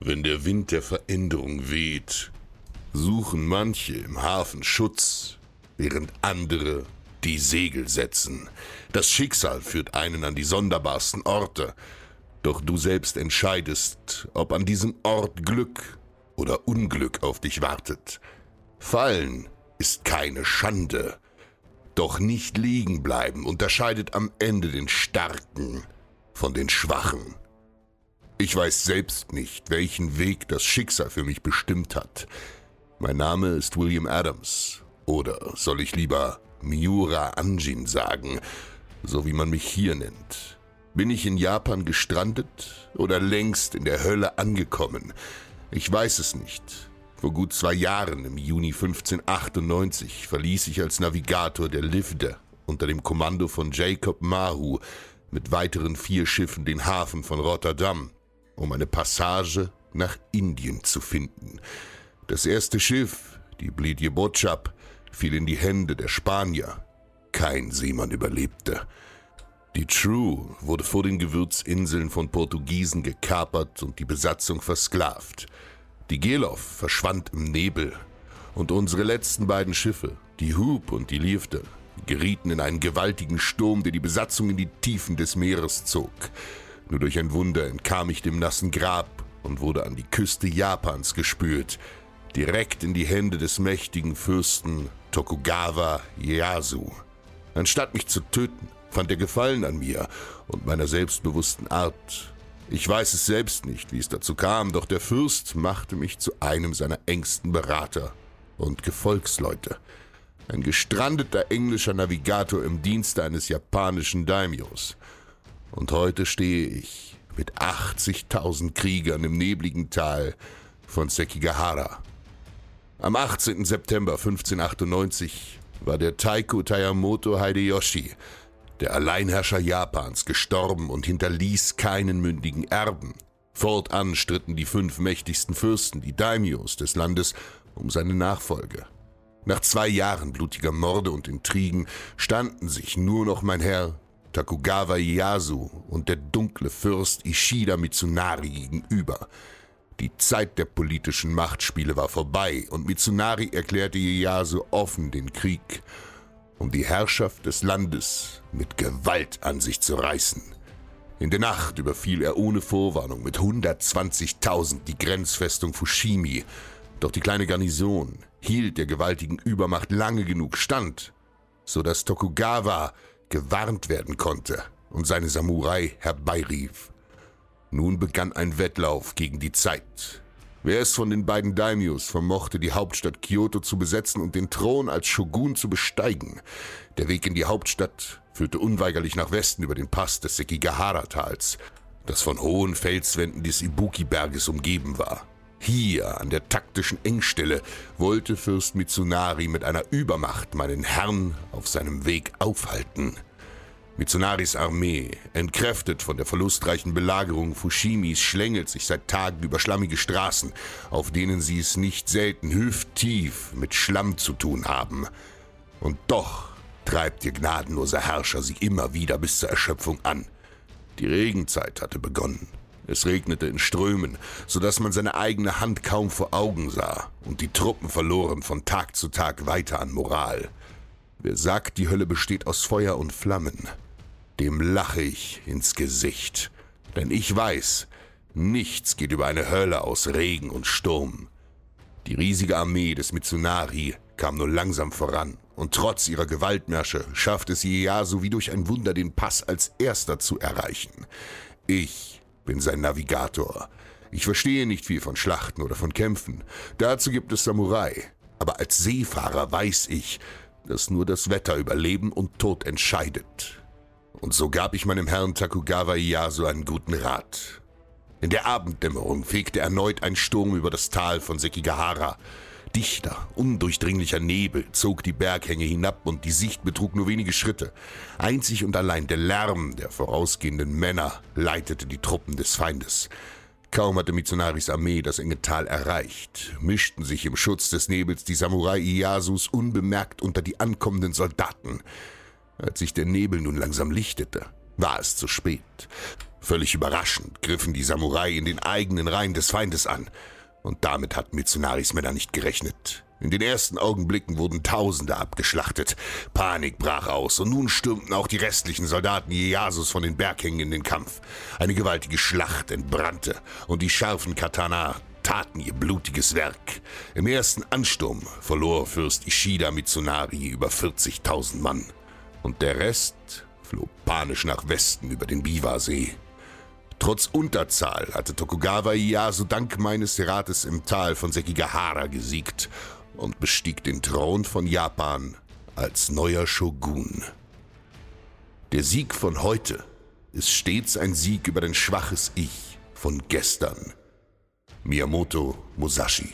Wenn der Wind der Veränderung weht, suchen manche im Hafen Schutz, während andere die Segel setzen. Das Schicksal führt einen an die sonderbarsten Orte, doch du selbst entscheidest, ob an diesem Ort Glück oder Unglück auf dich wartet. Fallen ist keine Schande, doch nicht liegen bleiben unterscheidet am Ende den Starken von den Schwachen. Ich weiß selbst nicht, welchen Weg das Schicksal für mich bestimmt hat. Mein Name ist William Adams. Oder soll ich lieber Miura Anjin sagen, so wie man mich hier nennt? Bin ich in Japan gestrandet oder längst in der Hölle angekommen? Ich weiß es nicht. Vor gut zwei Jahren, im Juni 1598, verließ ich als Navigator der Livde unter dem Kommando von Jacob Mahu mit weiteren vier Schiffen den Hafen von Rotterdam um eine Passage nach Indien zu finden. Das erste Schiff, die Blidje Botschap, fiel in die Hände der Spanier. Kein Seemann überlebte. Die True wurde vor den Gewürzinseln von Portugiesen gekapert und die Besatzung versklavt. Die Geloff verschwand im Nebel und unsere letzten beiden Schiffe, die Hoop und die Liefde, gerieten in einen gewaltigen Sturm, der die Besatzung in die Tiefen des Meeres zog. Nur durch ein Wunder entkam ich dem nassen Grab und wurde an die Küste Japans gespült, direkt in die Hände des mächtigen Fürsten Tokugawa Ieyasu. Anstatt mich zu töten, fand er Gefallen an mir und meiner selbstbewussten Art. Ich weiß es selbst nicht, wie es dazu kam, doch der Fürst machte mich zu einem seiner engsten Berater und Gefolgsleute. Ein gestrandeter englischer Navigator im Dienste eines japanischen Daimyos. Und heute stehe ich mit 80.000 Kriegern im nebligen Tal von Sekigahara. Am 18. September 1598 war der Taiko Tayamoto Hideyoshi, der Alleinherrscher Japans, gestorben und hinterließ keinen mündigen Erben. Fortan stritten die fünf mächtigsten Fürsten, die Daimyos des Landes, um seine Nachfolge. Nach zwei Jahren blutiger Morde und Intrigen standen sich nur noch mein Herr Takugawa Ieyasu und der dunkle Fürst Ishida Mitsunari gegenüber. Die Zeit der politischen Machtspiele war vorbei und Mitsunari erklärte Ieyasu offen den Krieg, um die Herrschaft des Landes mit Gewalt an sich zu reißen. In der Nacht überfiel er ohne Vorwarnung mit 120.000 die Grenzfestung Fushimi, doch die kleine Garnison hielt der gewaltigen Übermacht lange genug stand, so dass Tokugawa gewarnt werden konnte und seine Samurai herbeirief. Nun begann ein Wettlauf gegen die Zeit. Wer es von den beiden Daimyos vermochte, die Hauptstadt Kyoto zu besetzen und den Thron als Shogun zu besteigen? Der Weg in die Hauptstadt führte unweigerlich nach Westen über den Pass des Sekigahara-Tals, das von hohen Felswänden des Ibuki-Berges umgeben war. Hier, an der taktischen Engstelle, wollte Fürst Mitsunari mit einer Übermacht meinen Herrn auf seinem Weg aufhalten. Mitsunaris Armee, entkräftet von der verlustreichen Belagerung Fushimis, schlängelt sich seit Tagen über schlammige Straßen, auf denen sie es nicht selten hüfttief mit Schlamm zu tun haben. Und doch treibt ihr gnadenloser Herrscher sie immer wieder bis zur Erschöpfung an. Die Regenzeit hatte begonnen. Es regnete in Strömen, so dass man seine eigene Hand kaum vor Augen sah, und die Truppen verloren von Tag zu Tag weiter an Moral. Wer sagt, die Hölle besteht aus Feuer und Flammen, dem lache ich ins Gesicht. Denn ich weiß, nichts geht über eine Hölle aus Regen und Sturm. Die riesige Armee des Mitsunari kam nur langsam voran, und trotz ihrer Gewaltmärsche schafft es Ieyasu wie durch ein Wunder den Pass als erster zu erreichen. Ich bin sein Navigator. Ich verstehe nicht viel von Schlachten oder von Kämpfen. Dazu gibt es Samurai. Aber als Seefahrer weiß ich, dass nur das Wetter über Leben und Tod entscheidet. Und so gab ich meinem Herrn Takugawa Ieyasu einen guten Rat. In der Abenddämmerung fegte erneut ein Sturm über das Tal von Sekigahara. Dichter, undurchdringlicher Nebel zog die Berghänge hinab und die Sicht betrug nur wenige Schritte. Einzig und allein der Lärm der vorausgehenden Männer leitete die Truppen des Feindes. Kaum hatte Mitsunaris Armee das enge Tal erreicht, mischten sich im Schutz des Nebels die Samurai Iyasus unbemerkt unter die ankommenden Soldaten. Als sich der Nebel nun langsam lichtete, war es zu spät. Völlig überraschend griffen die Samurai in den eigenen Reihen des Feindes an. Und damit hatten Mitsunaris Männer nicht gerechnet. In den ersten Augenblicken wurden Tausende abgeschlachtet. Panik brach aus und nun stürmten auch die restlichen Soldaten Ieyasus von den Berghängen in den Kampf. Eine gewaltige Schlacht entbrannte und die scharfen Katana taten ihr blutiges Werk. Im ersten Ansturm verlor Fürst Ishida Mitsunari über 40.000 Mann. Und der Rest floh panisch nach Westen über den Biwa-See. Trotz Unterzahl hatte Tokugawa Ieyasu dank meines Rates im Tal von Sekigahara gesiegt und bestieg den Thron von Japan als neuer Shogun. Der Sieg von heute ist stets ein Sieg über dein schwaches Ich von gestern. Miyamoto Musashi